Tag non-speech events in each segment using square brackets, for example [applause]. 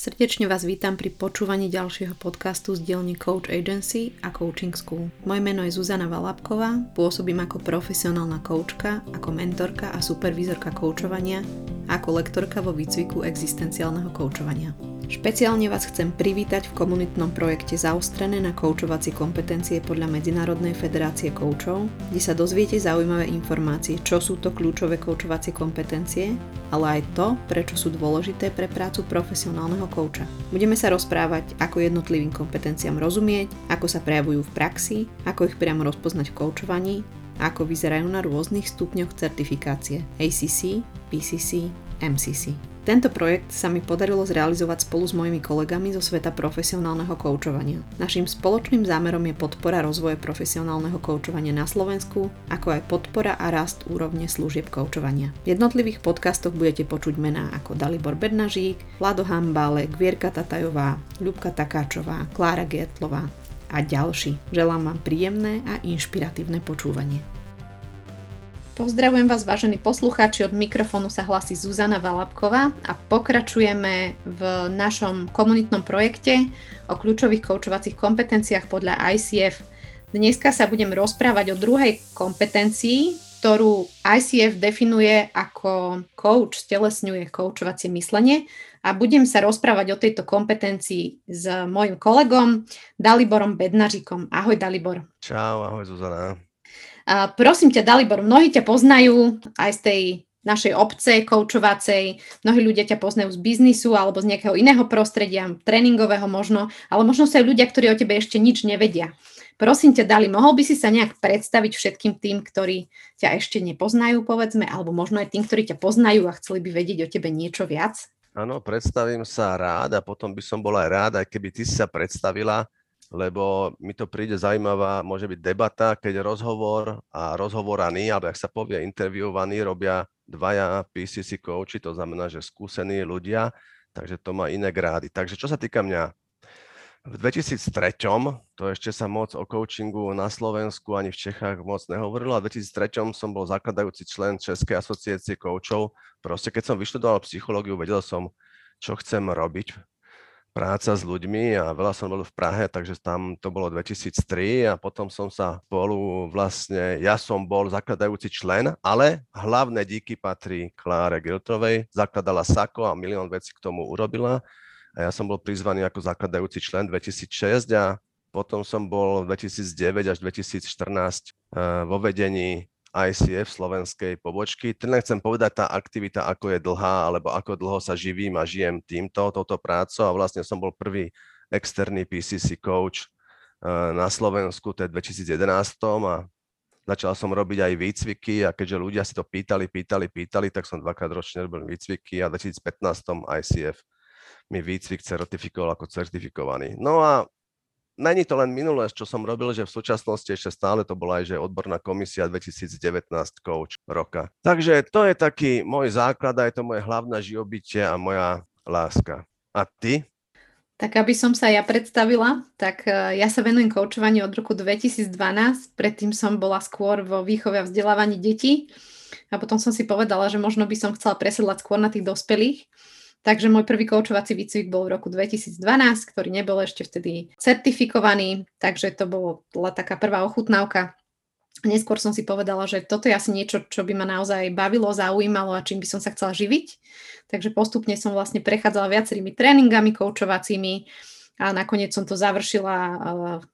Srdečne vás vítam pri počúvaní ďalšieho podcastu z dielne Coach Agency a Coaching School. Moje meno je Zuzana Valapková, pôsobím ako profesionálna koučka, ako mentorka a supervízorka koučovania a ako lektorka vo výcviku existenciálneho koučovania. Špeciálne vás chcem privítať v komunitnom projekte Zaostrené na koučovacie kompetencie podľa Medzinárodnej federácie koučov, kde sa dozviete zaujímavé informácie, čo sú to kľúčové koučovacie kompetencie, ale aj to, prečo sú dôležité pre prácu profesionálneho kouča. Budeme sa rozprávať, ako jednotlivým kompetenciám rozumieť, ako sa prejavujú v praxi, ako ich priamo rozpoznať v koučovaní ako vyzerajú na rôznych stupňoch certifikácie ACC, PCC, MCC. Tento projekt sa mi podarilo zrealizovať spolu s mojimi kolegami zo sveta profesionálneho koučovania. Naším spoločným zámerom je podpora rozvoje profesionálneho koučovania na Slovensku, ako aj podpora a rast úrovne služieb koučovania. V jednotlivých podcastoch budete počuť mená ako Dalibor Bednažík, Vlado Hambálek, Vierka Tatajová, Ľubka Takáčová, Klára Gertlová a ďalší. Želám vám príjemné a inšpiratívne počúvanie. Pozdravujem vás, vážení poslucháči, od mikrofónu sa hlasí Zuzana Valapková a pokračujeme v našom komunitnom projekte o kľúčových koučovacích kompetenciách podľa ICF. Dneska sa budem rozprávať o druhej kompetencii, ktorú ICF definuje ako coach, stelesňuje koučovacie myslenie a budem sa rozprávať o tejto kompetencii s mojim kolegom Daliborom Bednažikom. Ahoj Dalibor. Čau, ahoj Zuzana. Prosím ťa, Dalibor, mnohí ťa poznajú aj z tej našej obce koučovacej, mnohí ľudia ťa poznajú z biznisu alebo z nejakého iného prostredia, tréningového možno, ale možno sú aj ľudia, ktorí o tebe ešte nič nevedia. Prosím ťa, Dali, mohol by si sa nejak predstaviť všetkým tým, ktorí ťa ešte nepoznajú, povedzme, alebo možno aj tým, ktorí ťa poznajú a chceli by vedieť o tebe niečo viac? Áno, predstavím sa rád a potom by som bol aj rád, aj keby ty si sa predstavila lebo mi to príde zaujímavá, môže byť debata, keď rozhovor a rozhovoraný, alebo ak sa povie interviewovaní, robia dvaja PCC coachi, to znamená, že skúsení ľudia, takže to má iné grády. Takže čo sa týka mňa, v 2003, to ešte sa moc o coachingu na Slovensku ani v Čechách moc nehovorilo, a v 2003 som bol zakladajúci člen Českej asociácie coachov. Proste keď som vyštudoval psychológiu, vedel som, čo chcem robiť práca s ľuďmi a veľa som bol v Prahe, takže tam to bolo 2003 a potom som sa spolu vlastne, ja som bol zakladajúci člen, ale hlavné díky patrí Kláre Giltovej, zakladala SAKO a milión vecí k tomu urobila. A ja som bol prizvaný ako zakladajúci člen 2006 a potom som bol 2009 až 2014 eh, vo vedení ICF slovenskej pobočky. Len chcem povedať tá aktivita, ako je dlhá, alebo ako dlho sa živím a žijem týmto, touto prácou a vlastne som bol prvý externý PCC coach eh, na Slovensku, to je 2011 a začal som robiť aj výcviky a keďže ľudia si to pýtali, pýtali, pýtali, tak som dvakrát ročne robil výcviky a v 2015 ICF mi výcvik certifikoval ako certifikovaný. No a Není to len minulé, čo som robil, že v súčasnosti ešte stále to bola aj že odborná komisia 2019 coach roka. Takže to je taký môj základ a je to moje hlavná živobytie a moja láska. A ty? Tak aby som sa ja predstavila, tak e, ja sa venujem koučovaniu od roku 2012, predtým som bola skôr vo výchove a vzdelávaní detí a potom som si povedala, že možno by som chcela presedlať skôr na tých dospelých. Takže môj prvý koučovací výcvik bol v roku 2012, ktorý nebol ešte vtedy certifikovaný, takže to bola taká prvá ochutnávka. Neskôr som si povedala, že toto je asi niečo, čo by ma naozaj bavilo, zaujímalo a čím by som sa chcela živiť. Takže postupne som vlastne prechádzala viacerými tréningami koučovacími a nakoniec som to završila eh,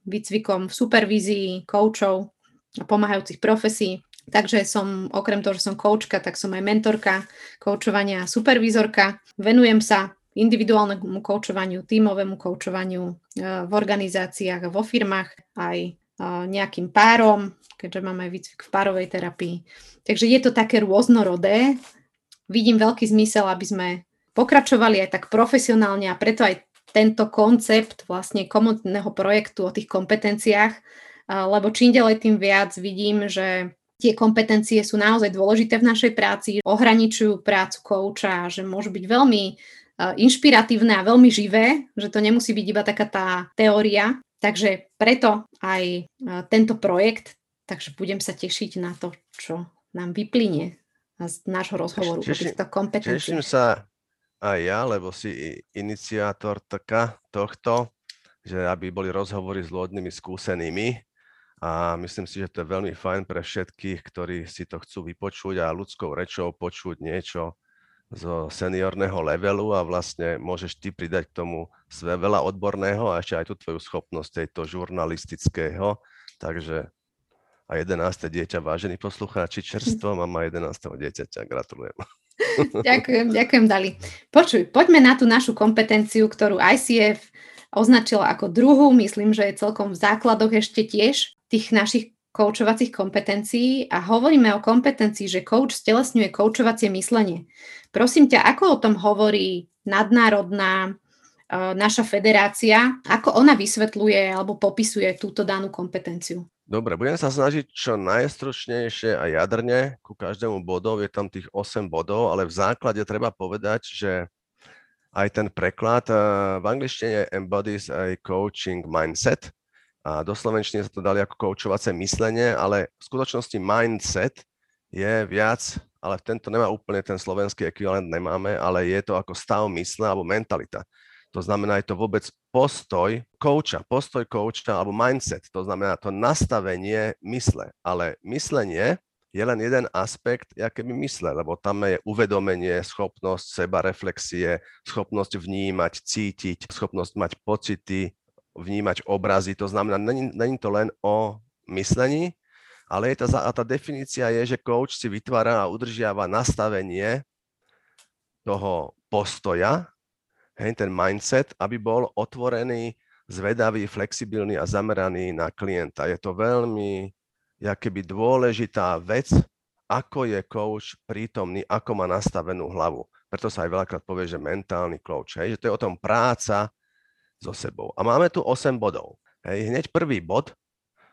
výcvikom v supervízii koučov a pomáhajúcich profesí. Takže som, okrem toho, že som koučka, tak som aj mentorka koučovania a supervízorka. Venujem sa individuálnemu koučovaniu, tímovému koučovaniu e, v organizáciách, vo firmách, aj e, nejakým párom, keďže máme aj výcvik v párovej terapii. Takže je to také rôznorodé. Vidím veľký zmysel, aby sme pokračovali aj tak profesionálne a preto aj tento koncept vlastne komunitného projektu o tých kompetenciách, e, lebo čím ďalej tým viac vidím, že tie kompetencie sú naozaj dôležité v našej práci, ohraničujú prácu kouča, že môžu byť veľmi e, inšpiratívne a veľmi živé, že to nemusí byť iba taká tá teória. Takže preto aj e, tento projekt, takže budem sa tešiť na to, čo nám vyplynie z nášho rozhovoru o týchto kompetenciách. Teším sa, aj ja, lebo si iniciátor tohto, že aby boli rozhovory s ľuďmi skúsenými a myslím si, že to je veľmi fajn pre všetkých, ktorí si to chcú vypočuť a ľudskou rečou počuť niečo zo seniorného levelu a vlastne môžeš ty pridať k tomu veľa odborného a ešte aj tú tvoju schopnosť tejto žurnalistického. Takže a 11. dieťa, vážení poslucháči, čerstvo, mama 11. dieťaťa, gratulujem. [laughs] ďakujem, ďakujem, Dali. Počuj, poďme na tú našu kompetenciu, ktorú ICF označila ako druhú, myslím, že je celkom v základoch ešte tiež tých našich koučovacích kompetencií a hovoríme o kompetencii, že coach stelesňuje koučovacie myslenie. Prosím ťa, ako o tom hovorí nadnárodná uh, naša federácia, ako ona vysvetľuje alebo popisuje túto danú kompetenciu? Dobre, budem sa snažiť čo najstručnejšie a jadrne. Ku každému bodov je tam tých 8 bodov, ale v základe treba povedať, že aj ten preklad uh, v angličtine embodies a coaching mindset, a do slovenčiny sa to dali ako koučovacie myslenie, ale v skutočnosti mindset je viac, ale tento nemá úplne ten slovenský ekvivalent, nemáme, ale je to ako stav mysle alebo mentalita. To znamená, je to vôbec postoj kouča, postoj kouča alebo mindset, to znamená to nastavenie mysle. Ale myslenie je len jeden aspekt, aké by mysle, lebo tam je uvedomenie, schopnosť seba reflexie, schopnosť vnímať, cítiť, schopnosť mať pocity, vnímať obrazy. To znamená, není, to len o myslení, ale je tá, a tá definícia je, že coach si vytvára a udržiava nastavenie toho postoja, hej, ten mindset, aby bol otvorený, zvedavý, flexibilný a zameraný na klienta. Je to veľmi jakoby dôležitá vec, ako je coach prítomný, ako má nastavenú hlavu. Preto sa aj veľakrát povie, že mentálny coach, hej, že to je o tom práca so sebou. A máme tu 8 bodov. Hej, hneď prvý bod,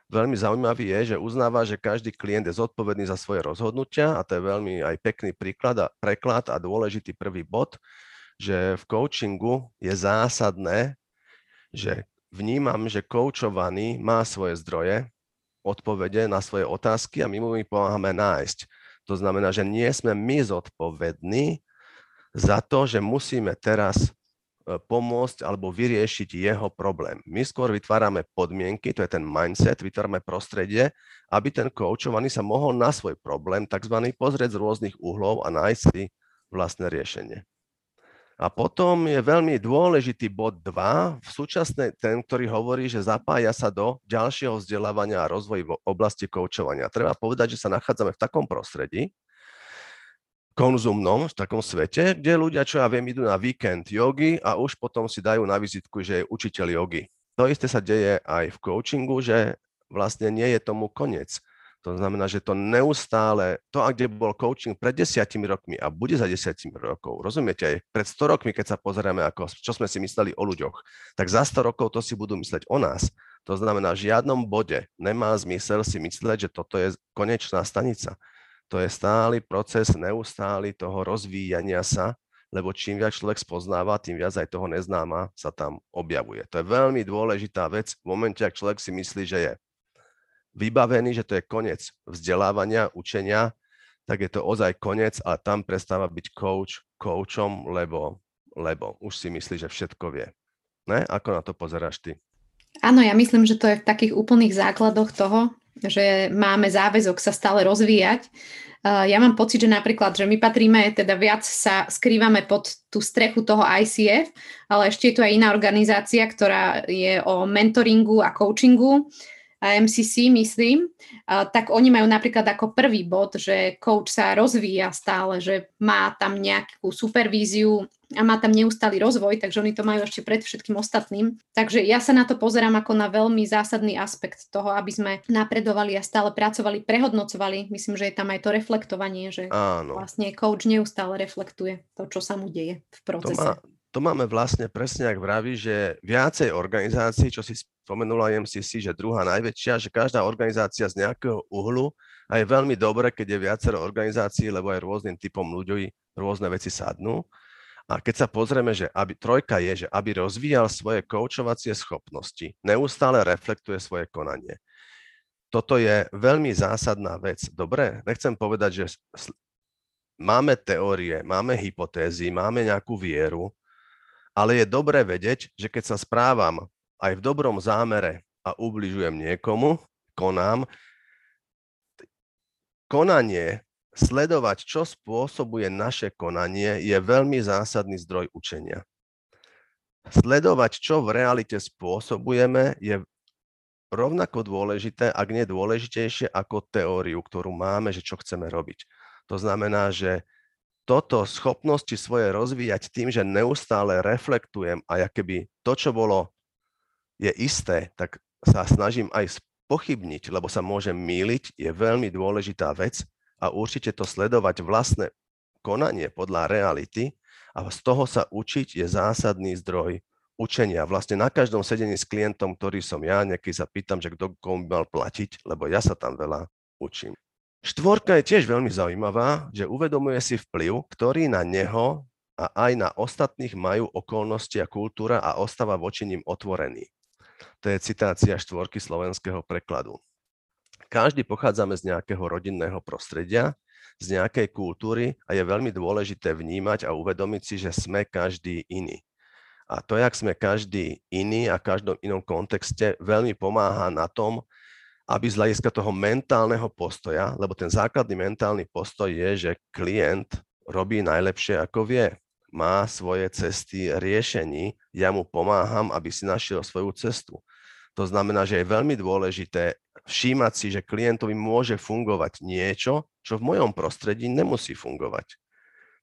veľmi zaujímavý je, že uznáva, že každý klient je zodpovedný za svoje rozhodnutia a to je veľmi aj pekný príklad a preklad a dôležitý prvý bod, že v coachingu je zásadné, že vnímam, že koučovaný má svoje zdroje, odpovede na svoje otázky a my mu ich pomáhame nájsť. To znamená, že nie sme my zodpovední za to, že musíme teraz pomôcť alebo vyriešiť jeho problém. My skôr vytvárame podmienky, to je ten mindset, vytvárame prostredie, aby ten koučovaný sa mohol na svoj problém tzv. pozrieť z rôznych uhlov a nájsť si vlastné riešenie. A potom je veľmi dôležitý bod 2, v súčasnej ten, ktorý hovorí, že zapája sa do ďalšieho vzdelávania a rozvoji v oblasti koučovania. Treba povedať, že sa nachádzame v takom prostredí, konzumnom, v takom svete, kde ľudia, čo ja viem, idú na víkend jogy a už potom si dajú na vizitku, že je učiteľ jogy. To isté sa deje aj v coachingu, že vlastne nie je tomu koniec. To znamená, že to neustále, to, kde bol coaching pred desiatimi rokmi a bude za desiatimi rokov, rozumiete, aj pred 100 rokmi, keď sa pozrieme, ako, čo sme si mysleli o ľuďoch, tak za 100 rokov to si budú mysleť o nás. To znamená, v žiadnom bode nemá zmysel si mysleť, že toto je konečná stanica to je stály proces, neustály toho rozvíjania sa, lebo čím viac človek spoznáva, tým viac aj toho neznáma sa tam objavuje. To je veľmi dôležitá vec v momente, ak človek si myslí, že je vybavený, že to je koniec vzdelávania, učenia, tak je to ozaj koniec a tam prestáva byť coach coachom, lebo, lebo už si myslí, že všetko vie. Ne? Ako na to pozeráš ty? Áno, ja myslím, že to je v takých úplných základoch toho, že máme záväzok sa stále rozvíjať. Ja mám pocit, že napríklad, že my patríme, teda viac sa skrývame pod tú strechu toho ICF, ale ešte je tu aj iná organizácia, ktorá je o mentoringu a coachingu, MCC, myslím, tak oni majú napríklad ako prvý bod, že coach sa rozvíja stále, že má tam nejakú supervíziu a má tam neustály rozvoj, takže oni to majú ešte pred všetkým ostatným. Takže ja sa na to pozerám ako na veľmi zásadný aspekt toho, aby sme napredovali a stále pracovali, prehodnocovali. Myslím, že je tam aj to reflektovanie, že Áno. vlastne coach neustále reflektuje to, čo sa mu deje v procese. To, má, to máme vlastne presne, ak vraví, že viacej organizácií, čo si spomenula MCC, že druhá najväčšia, že každá organizácia z nejakého uhlu a je veľmi dobré, keď je viacero organizácií, lebo aj rôznym typom ľudí rôzne veci sadnú a keď sa pozrieme, že aby, trojka je, že aby rozvíjal svoje koučovacie schopnosti, neustále reflektuje svoje konanie. Toto je veľmi zásadná vec. Dobre, nechcem povedať, že máme teórie, máme hypotézy, máme nejakú vieru, ale je dobré vedieť, že keď sa správam aj v dobrom zámere a ubližujem niekomu, konám, konanie, sledovať, čo spôsobuje naše konanie, je veľmi zásadný zdroj učenia. Sledovať, čo v realite spôsobujeme, je rovnako dôležité, ak nie dôležitejšie ako teóriu, ktorú máme, že čo chceme robiť. To znamená, že toto schopnosti svoje rozvíjať tým, že neustále reflektujem a keby to, čo bolo, je isté, tak sa snažím aj pochybniť, lebo sa môžem míliť, je veľmi dôležitá vec a určite to sledovať vlastné konanie podľa reality a z toho sa učiť je zásadný zdroj učenia. Vlastne na každom sedení s klientom, ktorý som ja, nejaký sa pýtam, že kto komu mal platiť, lebo ja sa tam veľa učím. Štvorka je tiež veľmi zaujímavá, že uvedomuje si vplyv, ktorý na neho a aj na ostatných majú okolnosti a kultúra a ostáva voči ním otvorený. To je citácia štvorky slovenského prekladu. Každý pochádzame z nejakého rodinného prostredia, z nejakej kultúry a je veľmi dôležité vnímať a uvedomiť si, že sme každý iný. A to, jak sme každý iný a v každom inom kontexte, veľmi pomáha na tom, aby z hľadiska toho mentálneho postoja, lebo ten základný mentálny postoj je, že klient robí najlepšie, ako vie. Má svoje cesty riešení, ja mu pomáham, aby si našiel svoju cestu. To znamená, že je veľmi dôležité všímať si, že klientovi môže fungovať niečo, čo v mojom prostredí nemusí fungovať.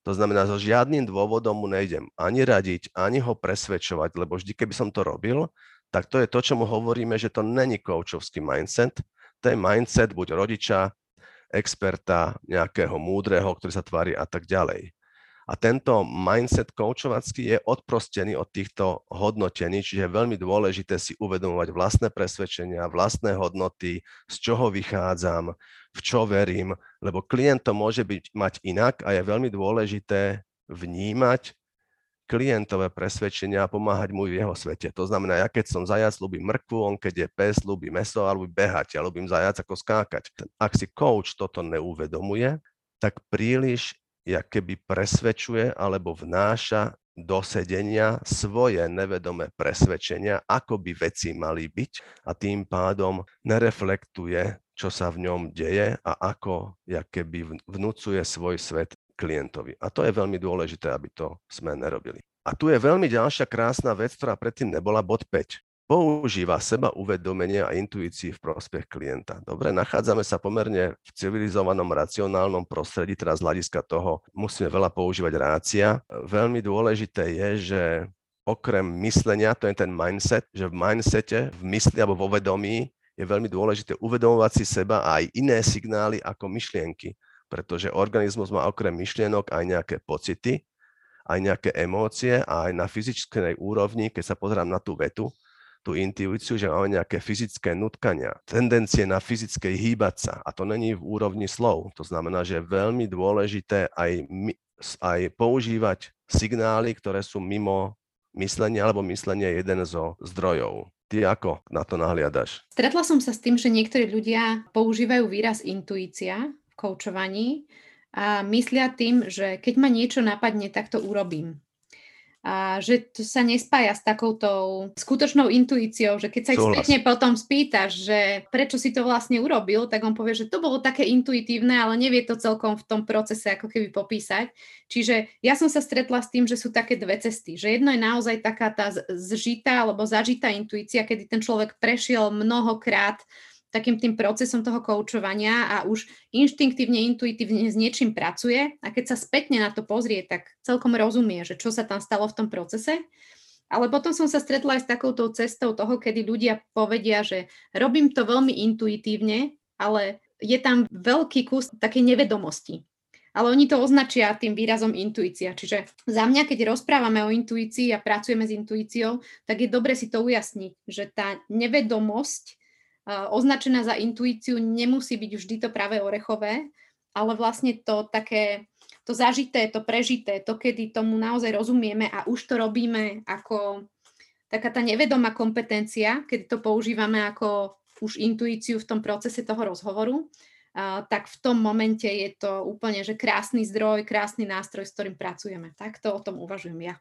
To znamená, so žiadnym dôvodom mu nejdem ani radiť, ani ho presvedčovať, lebo vždy, keby som to robil, tak to je to, čo mu hovoríme, že to není koučovský mindset, to je mindset buď rodiča, experta, nejakého múdreho, ktorý sa tvári a tak ďalej. A tento mindset koučovacký je odprostený od týchto hodnotení, čiže je veľmi dôležité si uvedomovať vlastné presvedčenia, vlastné hodnoty, z čoho vychádzam, v čo verím, lebo klient to môže byť, mať inak a je veľmi dôležité vnímať klientové presvedčenia a pomáhať mu v jeho svete. To znamená, ja keď som zajac, ľúbim mrkvu, on keď je pes, ľúbi meso a ľúbi behať. Ja ľúbim zajac ako skákať. Ak si coach toto neuvedomuje, tak príliš ja keby presvedčuje alebo vnáša do sedenia svoje nevedomé presvedčenia, ako by veci mali byť a tým pádom nereflektuje, čo sa v ňom deje a ako ja keby vnúcuje svoj svet klientovi. A to je veľmi dôležité, aby to sme nerobili. A tu je veľmi ďalšia krásna vec, ktorá predtým nebola bod 5. Používa seba uvedomenie a intuícii v prospech klienta. Dobre, nachádzame sa pomerne v civilizovanom, racionálnom prostredí, teraz z hľadiska toho musíme veľa používať rácia. Veľmi dôležité je, že okrem myslenia, to je ten mindset, že v mindsete, v mysli alebo vo vedomí je veľmi dôležité uvedomovať si seba a aj iné signály ako myšlienky pretože organizmus má okrem myšlienok aj nejaké pocity, aj nejaké emócie a aj na fyzickej úrovni, keď sa pozerám na tú vetu, tú intuíciu, že máme nejaké fyzické nutkania, tendencie na fyzickej hýbať sa. A to není v úrovni slov. To znamená, že je veľmi dôležité aj, aj používať signály, ktoré sú mimo myslenia alebo myslenie jeden zo zdrojov. Ty ako na to nahliadaš? Stretla som sa s tým, že niektorí ľudia používajú výraz intuícia koučovaní a myslia tým, že keď ma niečo napadne, tak to urobím. A že to sa nespája s takouto skutočnou intuíciou, že keď sa ich spätne potom spýtaš, že prečo si to vlastne urobil, tak on povie, že to bolo také intuitívne, ale nevie to celkom v tom procese ako keby popísať. Čiže ja som sa stretla s tým, že sú také dve cesty. Že jedno je naozaj taká tá zžitá alebo zažitá intuícia, kedy ten človek prešiel mnohokrát takým tým procesom toho koučovania a už inštinktívne, intuitívne s niečím pracuje a keď sa spätne na to pozrie, tak celkom rozumie, že čo sa tam stalo v tom procese. Ale potom som sa stretla aj s takouto cestou toho, kedy ľudia povedia, že robím to veľmi intuitívne, ale je tam veľký kus takej nevedomosti. Ale oni to označia tým výrazom intuícia. Čiže za mňa, keď rozprávame o intuícii a pracujeme s intuíciou, tak je dobre si to ujasniť, že tá nevedomosť označená za intuíciu nemusí byť vždy to práve orechové, ale vlastne to také, to zažité, to prežité, to, kedy tomu naozaj rozumieme a už to robíme ako taká tá nevedomá kompetencia, keď to používame ako už intuíciu v tom procese toho rozhovoru. tak v tom momente je to úplne, že krásny zdroj, krásny nástroj, s ktorým pracujeme. Tak to o tom uvažujem ja.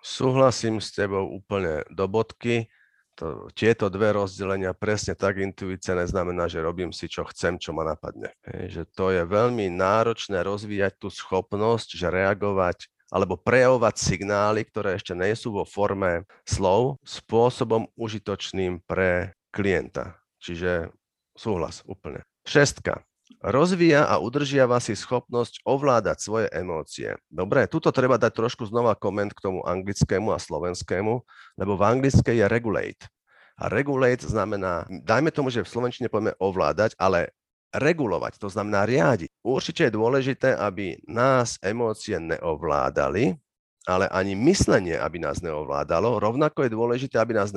Súhlasím s tebou úplne do bodky. To, tieto dve rozdelenia presne tak intuícia neznamená, že robím si, čo chcem, čo ma napadne. Že to je veľmi náročné rozvíjať tú schopnosť, že reagovať alebo prejavovať signály, ktoré ešte nie sú vo forme slov, spôsobom užitočným pre klienta. Čiže súhlas úplne. Šestka. Rozvíja a udržiava si schopnosť ovládať svoje emócie. Dobre, tuto treba dať trošku znova koment k tomu anglickému a slovenskému, lebo v anglickej je regulate. A regulate znamená, dajme tomu, že v slovenčine povieme ovládať, ale regulovať, to znamená riadiť. Určite je dôležité, aby nás emócie neovládali, ale ani myslenie, aby nás neovládalo. Rovnako je dôležité, aby nás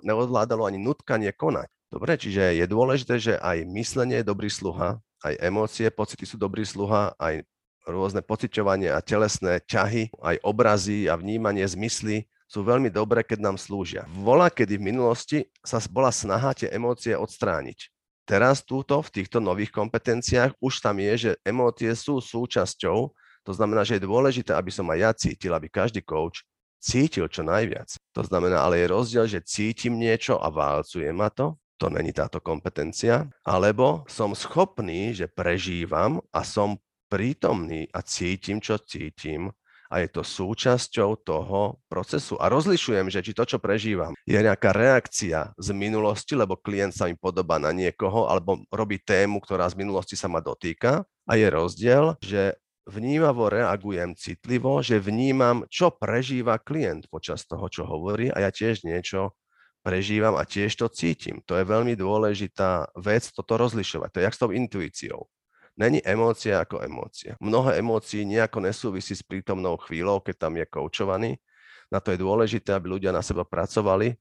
neovládalo ani nutkanie konať. Dobre, čiže je dôležité, že aj myslenie je dobrý sluha, aj emócie, pocity sú dobrý sluha, aj rôzne pociťovanie a telesné ťahy, aj obrazy a vnímanie zmysly sú veľmi dobré, keď nám slúžia. Vola, kedy v minulosti sa bola snaha tie emócie odstrániť. Teraz túto, v týchto nových kompetenciách, už tam je, že emócie sú súčasťou, to znamená, že je dôležité, aby som aj ja cítil, aby každý coach cítil čo najviac. To znamená, ale je rozdiel, že cítim niečo a válcuje ma to, to není táto kompetencia, alebo som schopný, že prežívam a som prítomný a cítim, čo cítim a je to súčasťou toho procesu. A rozlišujem, že či to, čo prežívam, je nejaká reakcia z minulosti, lebo klient sa mi podobá na niekoho, alebo robí tému, ktorá z minulosti sa ma dotýka. A je rozdiel, že vnímavo reagujem citlivo, že vnímam, čo prežíva klient počas toho, čo hovorí a ja tiež niečo prežívam a tiež to cítim. To je veľmi dôležitá vec, toto rozlišovať. To je jak s tou intuíciou. Není emócia ako emócia. Mnoho emócií nejako nesúvisí s prítomnou chvíľou, keď tam je koučovaný. Na to je dôležité, aby ľudia na seba pracovali,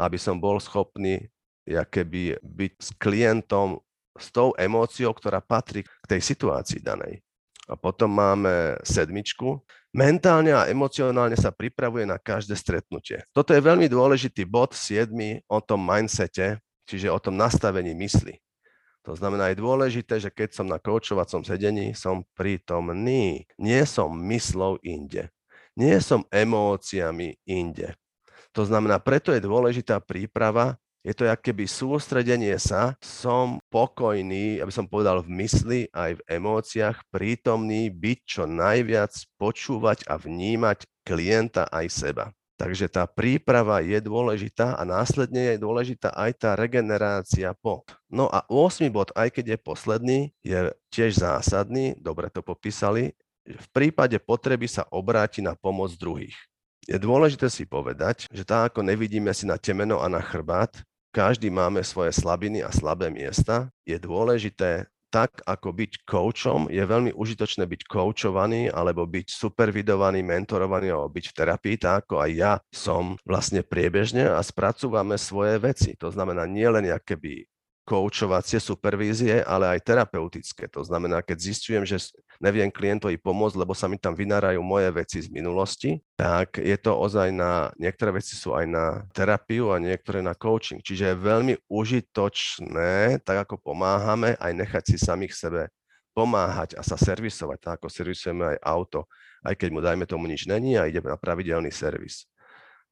aby som bol schopný keby byť s klientom s tou emóciou, ktorá patrí k tej situácii danej. A potom máme sedmičku. Mentálne a emocionálne sa pripravuje na každé stretnutie. Toto je veľmi dôležitý bod 7 o tom mindsete, čiže o tom nastavení mysli. To znamená, je dôležité, že keď som na koučovacom sedení, som prítomný. Nie som myslou inde. Nie som emóciami inde. To znamená, preto je dôležitá príprava je to keby sústredenie sa, som pokojný, aby som povedal v mysli aj v emóciách, prítomný, byť čo najviac, počúvať a vnímať klienta aj seba. Takže tá príprava je dôležitá a následne je dôležitá aj tá regenerácia po. No a 8 bod, aj keď je posledný, je tiež zásadný, dobre to popísali, v prípade potreby sa obráti na pomoc druhých. Je dôležité si povedať, že tak ako nevidíme si na temeno a na chrbát, každý máme svoje slabiny a slabé miesta. Je dôležité tak ako byť koučom, je veľmi užitočné byť koučovaný alebo byť supervidovaný, mentorovaný alebo byť v terapii, tak ako aj ja som vlastne priebežne a spracúvame svoje veci. To znamená nie len by koučovacie supervízie, ale aj terapeutické. To znamená, keď zistujem, že neviem klientovi pomôcť, lebo sa mi tam vynárajú moje veci z minulosti, tak je to ozaj na, niektoré veci sú aj na terapiu a niektoré na coaching. Čiže je veľmi užitočné, tak ako pomáhame, aj nechať si samých sebe pomáhať a sa servisovať, tak ako servisujeme aj auto, aj keď mu dajme tomu nič není a ideme na pravidelný servis.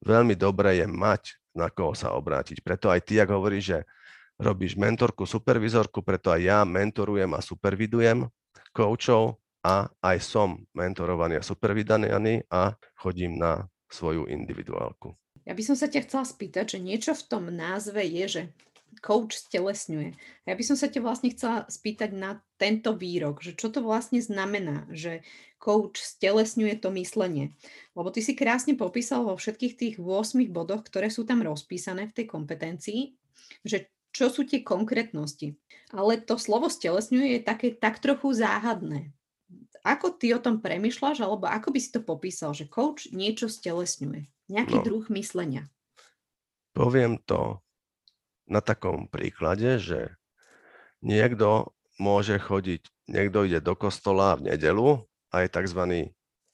Veľmi dobré je mať na koho sa obrátiť. Preto aj ty, ak hovoríš, že robíš mentorku, supervizorku, preto aj ja mentorujem a supervidujem koučov a aj som mentorovaný a supervidaný a chodím na svoju individuálku. Ja by som sa ťa chcela spýtať, že niečo v tom názve je, že coach stelesňuje. Ja by som sa ťa vlastne chcela spýtať na tento výrok, že čo to vlastne znamená, že coach stelesňuje to myslenie. Lebo ty si krásne popísal vo všetkých tých 8 bodoch, ktoré sú tam rozpísané v tej kompetencii, že čo sú tie konkrétnosti. Ale to slovo stelesňuje je také tak trochu záhadné. Ako ty o tom premyšľaš, alebo ako by si to popísal, že coach niečo stelesňuje? Nejaký no, druh myslenia? Poviem to na takom príklade, že niekto môže chodiť, niekto ide do kostola v nedelu a je tzv.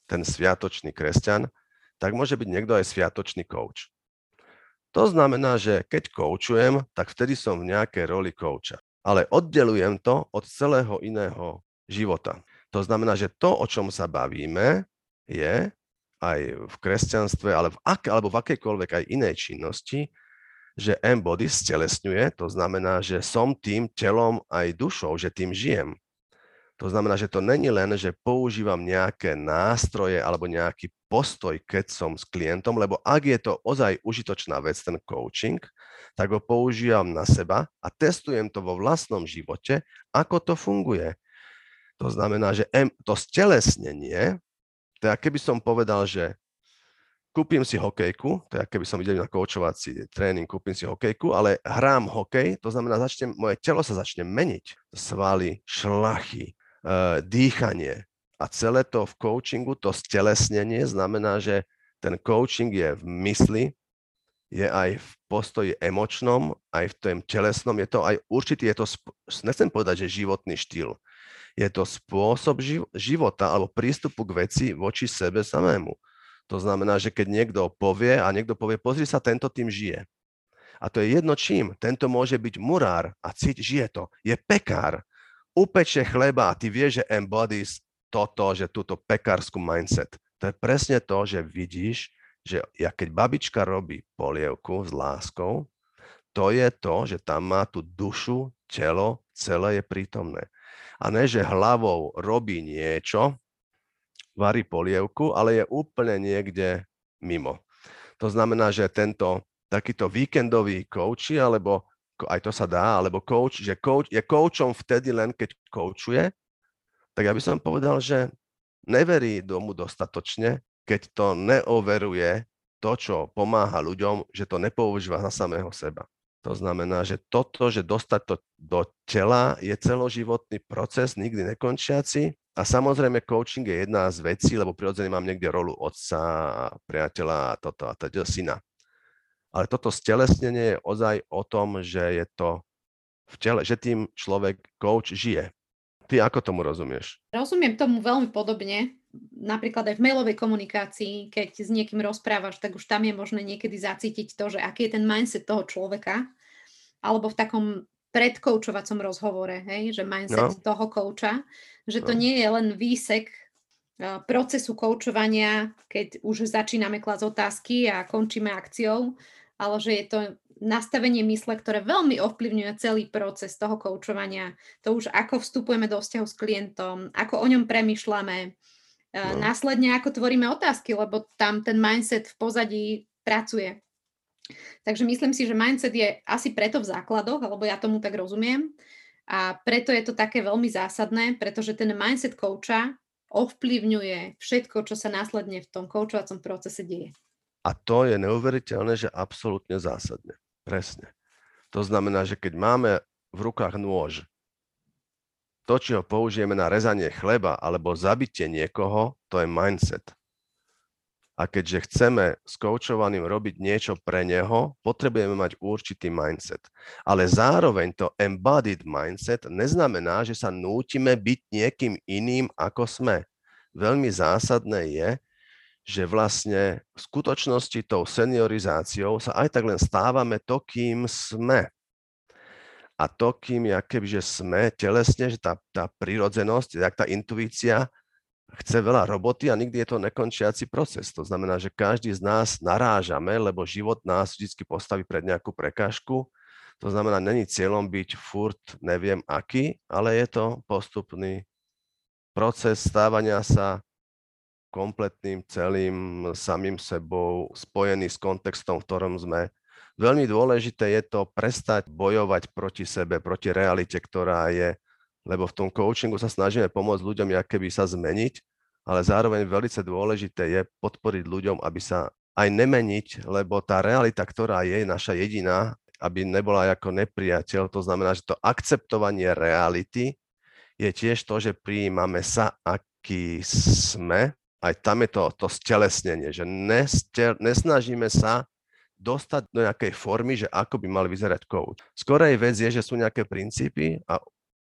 ten sviatočný kresťan, tak môže byť niekto aj sviatočný coach. To znamená, že keď koučujem, tak vtedy som v nejakej roli kouča. ale oddelujem to od celého iného života. To znamená, že to, o čom sa bavíme, je aj v kresťanstve, ale v ak, alebo v akejkoľvek aj inej činnosti, že embody stelesňuje, to znamená, že som tým telom aj dušou, že tým žijem. To znamená, že to není len, že používam nejaké nástroje alebo nejaký postoj, keď som s klientom, lebo ak je to ozaj užitočná vec, ten coaching, tak ho používam na seba a testujem to vo vlastnom živote, ako to funguje. To znamená, že to stelesnenie, je, keby som povedal, že kúpim si hokejku, to je, keby som idel na koučovací tréning, kúpim si hokejku, ale hrám hokej, to znamená, začne, moje telo sa začne meniť. Svaly, šlachy, Eh, dýchanie. A celé to v coachingu, to stelesnenie znamená, že ten coaching je v mysli, je aj v postoji emočnom, aj v tom telesnom, je to aj určitý, je to, nechcem povedať, že životný štýl. Je to spôsob života alebo prístupu k veci voči sebe samému. To znamená, že keď niekto povie a niekto povie, pozri sa, tento tým žije. A to je jedno čím. Tento môže byť murár a cíť, žije to. Je pekár upeče chleba a ty vieš, že embodies toto, že túto pekárskú mindset. To je presne to, že vidíš, že ja keď babička robí polievku s láskou, to je to, že tam má tú dušu, telo, celé je prítomné. A ne, že hlavou robí niečo, varí polievku, ale je úplne niekde mimo. To znamená, že tento takýto víkendový coach alebo aj to sa dá, alebo coach, že coach je coachom vtedy len, keď coachuje, tak ja by som povedal, že neverí domu dostatočne, keď to neoveruje to, čo pomáha ľuďom, že to nepoužíva za samého seba. To znamená, že toto, že dostať to do tela je celoživotný proces, nikdy nekončiaci. A samozrejme, coaching je jedna z vecí, lebo prirodzene mám niekde rolu otca, priateľa a toto a teda syna. Ale toto stelesnenie je ozaj o tom, že je to v tele, že tým človek, coach, žije. Ty ako tomu rozumieš? Rozumiem tomu veľmi podobne. Napríklad aj v mailovej komunikácii, keď s niekým rozprávaš, tak už tam je možné niekedy zacítiť to, že aký je ten mindset toho človeka. Alebo v takom predkoučovacom rozhovore, hej, že mindset no. toho kouča, že to no. nie je len výsek procesu koučovania, keď už začíname klásť otázky a končíme akciou, ale že je to nastavenie mysle, ktoré veľmi ovplyvňuje celý proces toho koučovania. To už ako vstupujeme do vzťahu s klientom, ako o ňom premyšľame, no. následne ako tvoríme otázky, lebo tam ten mindset v pozadí pracuje. Takže myslím si, že mindset je asi preto v základoch, alebo ja tomu tak rozumiem. A preto je to také veľmi zásadné, pretože ten mindset kouča ovplyvňuje všetko, čo sa následne v tom koučovacom procese deje. A to je neuveriteľné, že absolútne zásadne. Presne. To znamená, že keď máme v rukách nôž, to, či ho použijeme na rezanie chleba alebo zabitie niekoho, to je mindset. A keďže chceme s koučovaným robiť niečo pre neho, potrebujeme mať určitý mindset. Ale zároveň to embodied mindset neznamená, že sa nútime byť niekým iným, ako sme. Veľmi zásadné je, že vlastne v skutočnosti tou seniorizáciou sa aj tak len stávame to, kým sme. A to, kým ja kebyže sme telesne, že tá, tá prírodzenosť, jak tá intuícia chce veľa roboty a nikdy je to nekončiaci proces. To znamená, že každý z nás narážame, lebo život nás vždy postaví pred nejakú prekážku. To znamená, není cieľom byť furt neviem aký, ale je to postupný proces stávania sa kompletným, celým, samým sebou, spojený s kontextom, v ktorom sme. Veľmi dôležité je to prestať bojovať proti sebe, proti realite, ktorá je, lebo v tom coachingu sa snažíme pomôcť ľuďom, aké by sa zmeniť, ale zároveň veľmi dôležité je podporiť ľuďom, aby sa aj nemeniť, lebo tá realita, ktorá je naša jediná, aby nebola ako nepriateľ, to znamená, že to akceptovanie reality je tiež to, že prijímame sa, aký sme aj tam je to, to stelesnenie, že nestel, nesnažíme sa dostať do nejakej formy, že ako by mal vyzerať coach. Skorej vec je, že sú nejaké princípy a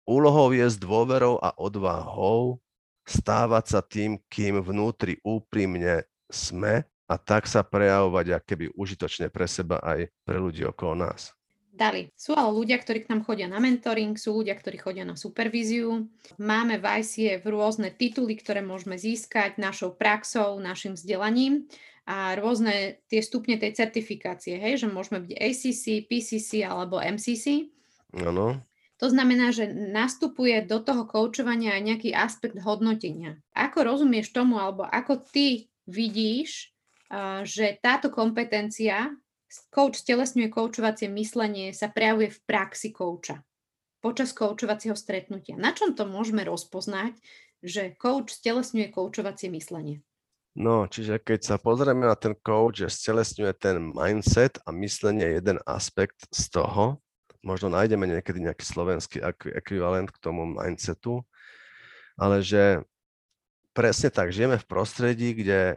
úlohou je s dôverou a odvahou stávať sa tým, kým vnútri úprimne sme a tak sa prejavovať keby užitočne pre seba aj pre ľudí okolo nás. Dali. Sú ale ľudia, ktorí k nám chodia na mentoring, sú ľudia, ktorí chodia na supervíziu. Máme v ICF rôzne tituly, ktoré môžeme získať našou praxou, našim vzdelaním a rôzne tie stupne tej certifikácie, hej, že môžeme byť ACC, PCC alebo MCC. Áno. To znamená, že nastupuje do toho koučovania aj nejaký aspekt hodnotenia. Ako rozumieš tomu, alebo ako ty vidíš, že táto kompetencia coach stelesňuje koučovacie myslenie, sa prejavuje v praxi kouča počas koučovacieho stretnutia. Na čom to môžeme rozpoznať, že coach stelesňuje koučovacie myslenie? No, čiže keď sa pozrieme na ten coach, že stelesňuje ten mindset a myslenie jeden aspekt z toho, možno nájdeme niekedy nejaký slovenský ekvivalent k tomu mindsetu, ale že presne tak, žijeme v prostredí, kde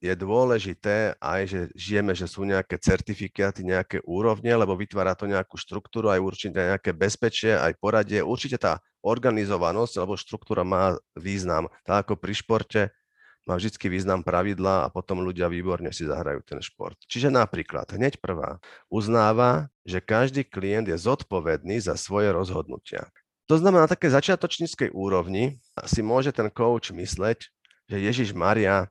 je dôležité aj, že žijeme, že sú nejaké certifikáty, nejaké úrovne, lebo vytvára to nejakú štruktúru, aj určite nejaké bezpečie, aj poradie. Určite tá organizovanosť alebo štruktúra má význam. Tak ako pri športe má vždy význam pravidla a potom ľudia výborne si zahrajú ten šport. Čiže napríklad, hneď prvá, uznáva, že každý klient je zodpovedný za svoje rozhodnutia. To znamená, na také začiatočníckej úrovni si môže ten coach mysleť, že Ježiš Maria,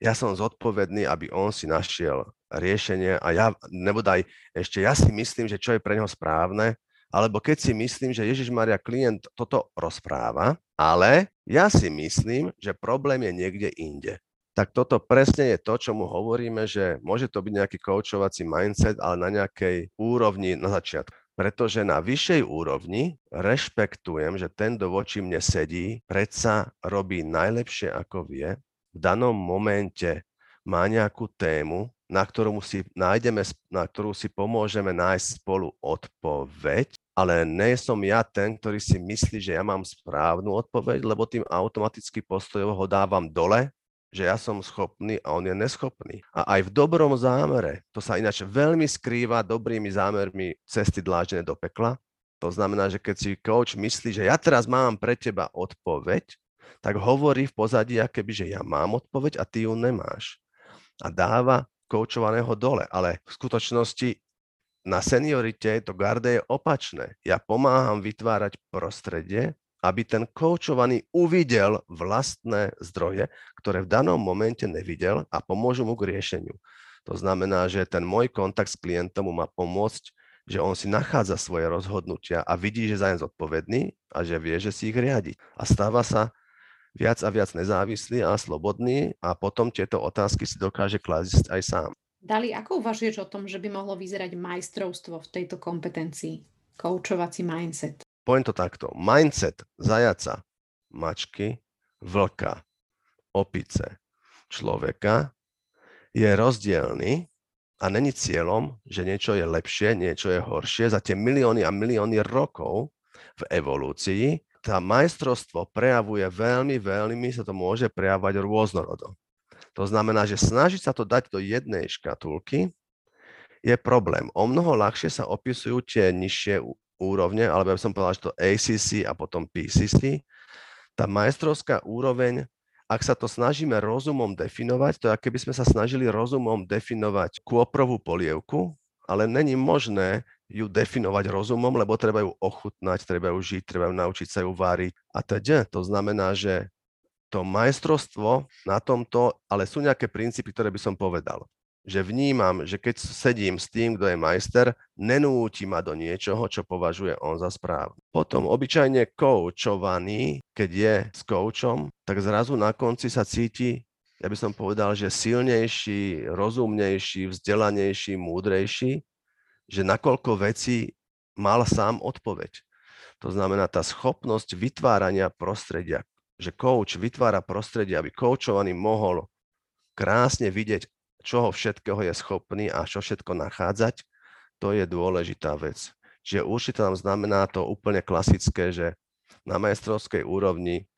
ja som zodpovedný, aby on si našiel riešenie a ja, nebodaj ešte ja si myslím, že čo je pre neho správne, alebo keď si myslím, že Ježiš Maria klient toto rozpráva, ale ja si myslím, že problém je niekde inde. Tak toto presne je to, čo mu hovoríme, že môže to byť nejaký koučovací mindset, ale na nejakej úrovni na začiatku. Pretože na vyššej úrovni rešpektujem, že ten, kto voči mne sedí, predsa robí najlepšie, ako vie v danom momente má nejakú tému, na ktorú si nájdeme, na ktorú si pomôžeme nájsť spolu odpoveď, ale nie som ja ten, ktorý si myslí, že ja mám správnu odpoveď, lebo tým automaticky postojov ho dávam dole, že ja som schopný a on je neschopný. A aj v dobrom zámere, to sa ináč veľmi skrýva dobrými zámermi cesty dláždené do pekla, to znamená, že keď si coach myslí, že ja teraz mám pre teba odpoveď, tak hovorí v pozadí, keby, že ja mám odpoveď a ty ju nemáš. A dáva koučovaného dole. Ale v skutočnosti na seniorite to garde je opačné. Ja pomáham vytvárať prostredie, aby ten koučovaný uvidel vlastné zdroje, ktoré v danom momente nevidel a pomôžu mu k riešeniu. To znamená, že ten môj kontakt s klientom mu má pomôcť, že on si nachádza svoje rozhodnutia a vidí, že za ne zodpovedný a že vie, že si ich riadi. A stáva sa viac a viac nezávislý a slobodný a potom tieto otázky si dokáže klásť aj sám. Dali, ako uvažuješ o tom, že by mohlo vyzerať majstrovstvo v tejto kompetencii? Koučovací mindset. Poviem to takto. Mindset zajaca, mačky, vlka, opice, človeka je rozdielný a není cieľom, že niečo je lepšie, niečo je horšie. Za tie milióny a milióny rokov v evolúcii tá majstrovstvo prejavuje veľmi, veľmi sa to môže prejavovať rôznorodo. To znamená, že snažiť sa to dať do jednej škatulky je problém. O mnoho ľahšie sa opisujú tie nižšie úrovne, alebo ja by som povedal, že to ACC a potom PCC. Tá majstrovská úroveň, ak sa to snažíme rozumom definovať, to je, keby sme sa snažili rozumom definovať kôprovú polievku, ale není možné ju definovať rozumom, lebo treba ju ochutnať, treba ju žiť, treba ju naučiť sa ju váriť a teda. To znamená, že to majstrovstvo na tomto, ale sú nejaké princípy, ktoré by som povedal. Že vnímam, že keď sedím s tým, kto je majster, nenúti ma do niečoho, čo považuje on za správne. Potom obyčajne koučovaný, keď je s koučom, tak zrazu na konci sa cíti, ja by som povedal, že silnejší, rozumnejší, vzdelanejší, múdrejší, že nakoľko veci mal sám odpoveď. To znamená tá schopnosť vytvárania prostredia, že coach vytvára prostredie, aby coachovaný mohol krásne vidieť, čoho všetkého je schopný a čo všetko nachádzať, to je dôležitá vec. Čiže určite tam znamená to úplne klasické, že na majstrovskej úrovni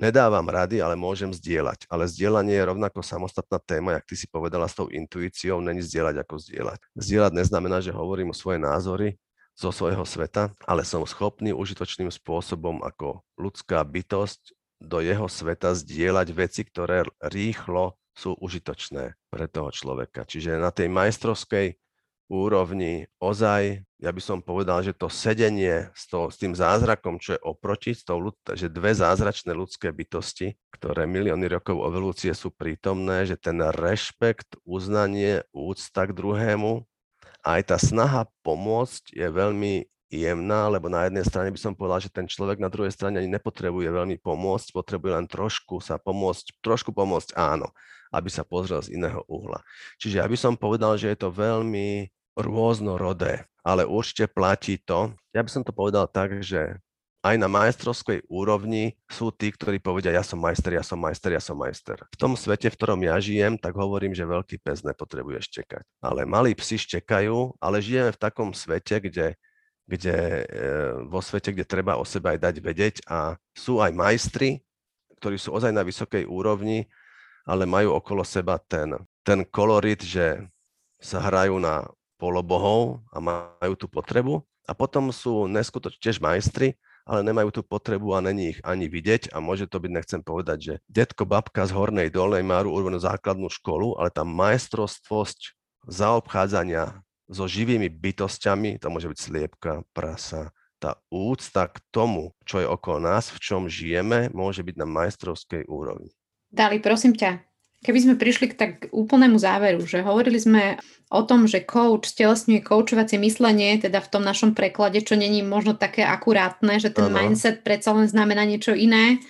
nedávam rady, ale môžem zdieľať. Ale zdieľanie je rovnako samostatná téma, jak ty si povedala s tou intuíciou, není zdieľať ako zdieľať. Zdieľať neznamená, že hovorím o svoje názory zo svojho sveta, ale som schopný užitočným spôsobom ako ľudská bytosť do jeho sveta zdieľať veci, ktoré rýchlo sú užitočné pre toho človeka. Čiže na tej majstrovskej úrovni ozaj, ja by som povedal, že to sedenie s, to, s tým zázrakom, čo je oproti, s tou, že dve zázračné ľudské bytosti, ktoré milióny rokov evolúcie sú prítomné, že ten rešpekt, uznanie, úcta k druhému, aj tá snaha pomôcť je veľmi jemná, lebo na jednej strane by som povedal, že ten človek na druhej strane ani nepotrebuje veľmi pomôcť, potrebuje len trošku sa pomôcť, trošku pomôcť áno, aby sa pozrel z iného uhla. Čiže ja by som povedal, že je to veľmi rôznorodé, ale určite platí to. Ja by som to povedal tak, že aj na majstrovskej úrovni sú tí, ktorí povedia, ja som majster, ja som majster, ja som majster. V tom svete, v ktorom ja žijem, tak hovorím, že veľký pes nepotrebuje štekať. Ale malí psi štekajú, ale žijeme v takom svete, kde kde, e, vo svete, kde treba o sebe aj dať vedieť a sú aj majstri, ktorí sú ozaj na vysokej úrovni, ale majú okolo seba ten, ten kolorit, že sa hrajú na polobohov a majú tú potrebu. A potom sú neskutočne tiež majstri, ale nemajú tú potrebu a není ich ani vidieť a môže to byť, nechcem povedať, že detko, babka z Hornej Dolnej majú urvenú základnú školu, ale tá majstrovstvosť zaobchádzania so živými bytostiami, to môže byť sliepka, prasa, tá úcta k tomu, čo je okolo nás, v čom žijeme, môže byť na majstrovskej úrovni. Dali, prosím ťa, keby sme prišli k tak úplnému záveru, že hovorili sme o tom, že coach stelesňuje coachovacie myslenie, teda v tom našom preklade, čo není možno také akurátne, že ten ano. mindset predsa len znamená niečo iné,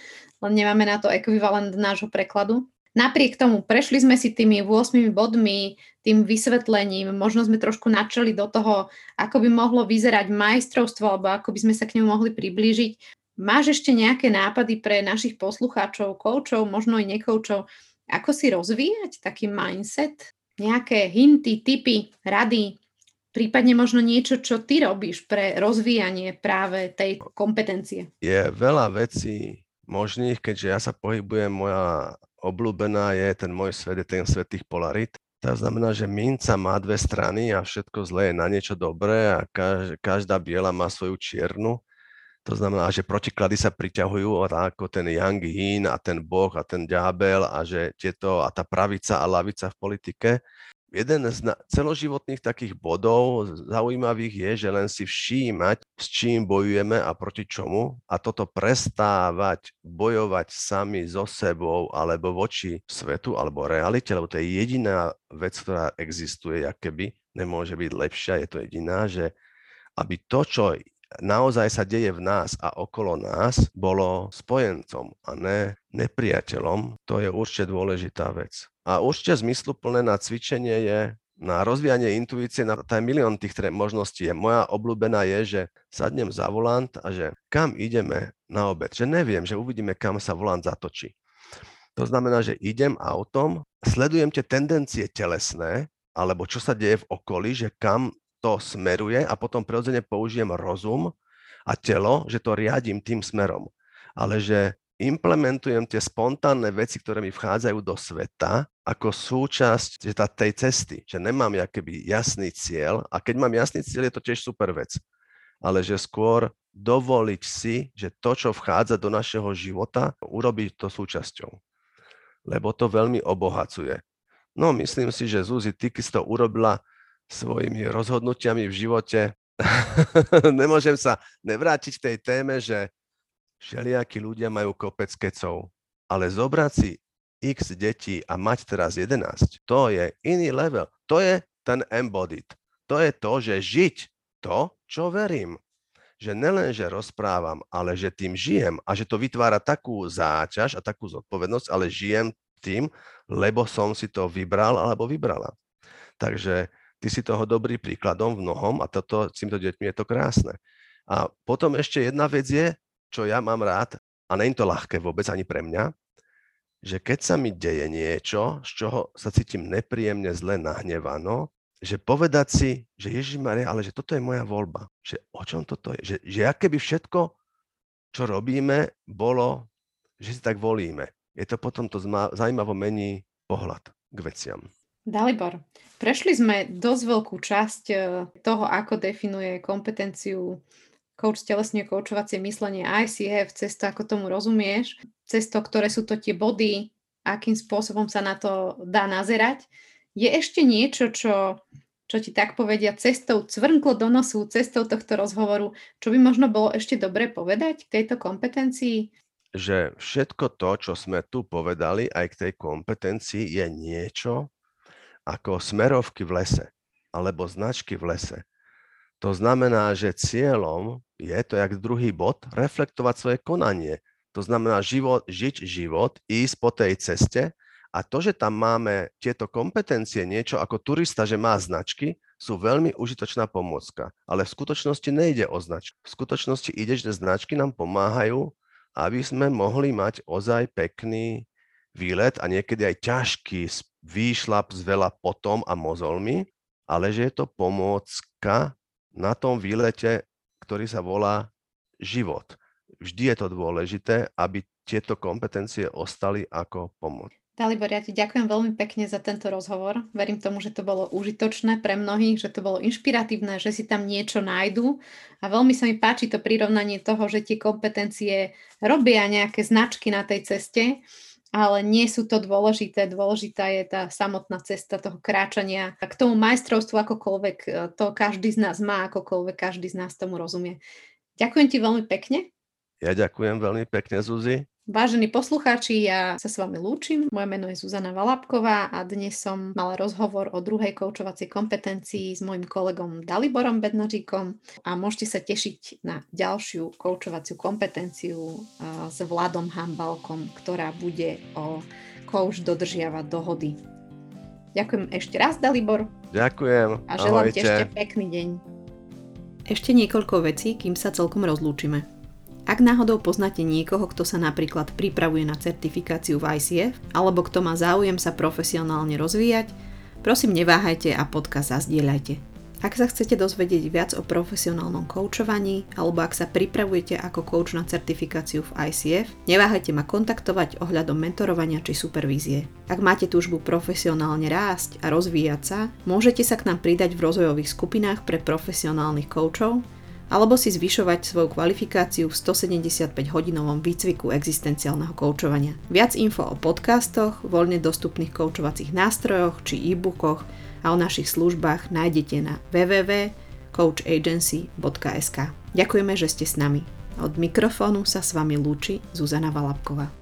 len nemáme na to ekvivalent nášho prekladu. Napriek tomu prešli sme si tými 8 bodmi, tým vysvetlením, možno sme trošku načali do toho, ako by mohlo vyzerať majstrovstvo, alebo ako by sme sa k nemu mohli priblížiť. Máš ešte nejaké nápady pre našich poslucháčov, koučov, možno aj nekoučov, ako si rozvíjať taký mindset? Nejaké hinty, tipy, rady, prípadne možno niečo, čo ty robíš pre rozvíjanie práve tej kompetencie? Je veľa vecí možných, keďže ja sa pohybujem, moja obľúbená je ten môj svet, je ten svet tých polarit. To znamená, že minca má dve strany a všetko zlé je na niečo dobré a každá biela má svoju čiernu. To znamená, že protiklady sa priťahujú ako ten Yang Yin a ten Boh a ten diabel a že tieto a tá pravica a lavica v politike. Jeden z celoživotných takých bodov zaujímavých je, že len si všímať, s čím bojujeme a proti čomu. A toto prestávať bojovať sami so sebou alebo voči svetu alebo realite, lebo to je jediná vec, ktorá existuje, keby nemôže byť lepšia, je to jediná, že aby to, čo naozaj sa deje v nás a okolo nás, bolo spojencom a ne nepriateľom, to je určite dôležitá vec. A určite zmysluplné na cvičenie je na rozvíjanie intuície, na taj milión tých možností je. Moja obľúbená je, že sadnem za volant a že kam ideme na obed. Že neviem, že uvidíme, kam sa volant zatočí. To znamená, že idem autom, sledujem tie tendencie telesné, alebo čo sa deje v okolí, že kam to smeruje a potom prirodzene použijem rozum a telo, že to riadím tým smerom. Ale že implementujem tie spontánne veci, ktoré mi vchádzajú do sveta, ako súčasť tej cesty, že nemám keby jasný cieľ a keď mám jasný cieľ, je to tiež super vec. Ale že skôr dovoliť si, že to, čo vchádza do našeho života, urobiť to súčasťou. Lebo to veľmi obohacuje. No, myslím si, že Zuzi, ty si to urobila svojimi rozhodnutiami v živote. [laughs] Nemôžem sa nevrátiť k tej téme, že všelijakí ľudia majú kopec kecov, ale zobrať si x detí a mať teraz 11, to je iný level. To je ten embodied. To je to, že žiť to, čo verím. Že nelen, že rozprávam, ale že tým žijem a že to vytvára takú záťaž a takú zodpovednosť, ale žijem tým, lebo som si to vybral alebo vybrala. Takže ty si toho dobrý príkladom v mnohom a toto, s týmto deťmi je to krásne. A potom ešte jedna vec je, čo ja mám rád, a nie je to ľahké vôbec ani pre mňa, že keď sa mi deje niečo, z čoho sa cítim nepríjemne, zle, nahnevano, že povedať si, že Ježiš Maria, ale že toto je moja voľba. Že o čom toto je? Že, že aké by všetko, čo robíme, bolo, že si tak volíme. Je to potom to zaujímavo mení pohľad k veciam. Dalibor, prešli sme dosť veľkú časť e, toho, ako definuje kompetenciu coach telesne koučovacie myslenie ICF, cez to, ako tomu rozumieš, cez to, ktoré sú to tie body, akým spôsobom sa na to dá nazerať. Je ešte niečo, čo, čo ti tak povedia cestou cvrnklo do nosu, cestou tohto rozhovoru, čo by možno bolo ešte dobre povedať k tejto kompetencii? Že všetko to, čo sme tu povedali aj k tej kompetencii, je niečo ako smerovky v lese alebo značky v lese. To znamená, že cieľom je, to jak druhý bod, reflektovať svoje konanie. To znamená život, žiť život, ísť po tej ceste a to, že tam máme tieto kompetencie, niečo ako turista, že má značky, sú veľmi užitočná pomôcka. Ale v skutočnosti nejde o značku. V skutočnosti ide, že značky nám pomáhajú, aby sme mohli mať ozaj pekný výlet a niekedy aj ťažký výšlap s veľa potom a mozolmi, ale že je to pomôcka na tom výlete, ktorý sa volá život. Vždy je to dôležité, aby tieto kompetencie ostali ako pomoc. Dalibor, ja ti ďakujem veľmi pekne za tento rozhovor. Verím tomu, že to bolo užitočné pre mnohých, že to bolo inšpiratívne, že si tam niečo nájdu. A veľmi sa mi páči to prirovnanie toho, že tie kompetencie robia nejaké značky na tej ceste, ale nie sú to dôležité. Dôležitá je tá samotná cesta toho kráčania. K tomu majstrovstvu akokoľvek e, to každý z nás má, akokoľvek každý z nás tomu rozumie. Ďakujem ti veľmi pekne. Ja ďakujem veľmi pekne, Zuzi. Vážení poslucháči, ja sa s vami lúčim. Moje meno je Zuzana Valapková a dnes som mala rozhovor o druhej koučovacej kompetencii s mojim kolegom Daliborom Bednaříkom a môžete sa tešiť na ďalšiu koučovaciu kompetenciu s Vladom Hambalkom, ktorá bude o kouč dodržiavať dohody. Ďakujem ešte raz, Dalibor. Ďakujem. A želám ti ešte pekný deň. Ešte niekoľko vecí, kým sa celkom rozlúčime. Ak náhodou poznáte niekoho, kto sa napríklad pripravuje na certifikáciu v ICF, alebo kto má záujem sa profesionálne rozvíjať, prosím neváhajte a podcast zazdieľajte. Ak sa chcete dozvedieť viac o profesionálnom koučovaní, alebo ak sa pripravujete ako coach na certifikáciu v ICF, neváhajte ma kontaktovať ohľadom mentorovania či supervízie. Ak máte túžbu profesionálne rásť a rozvíjať sa, môžete sa k nám pridať v rozvojových skupinách pre profesionálnych koučov, alebo si zvyšovať svoju kvalifikáciu v 175-hodinovom výcviku existenciálneho koučovania. Viac info o podcastoch, voľne dostupných koučovacích nástrojoch či e-bookoch a o našich službách nájdete na www.coachagency.sk. Ďakujeme, že ste s nami. Od mikrofónu sa s vami lúči Zuzana Valapková.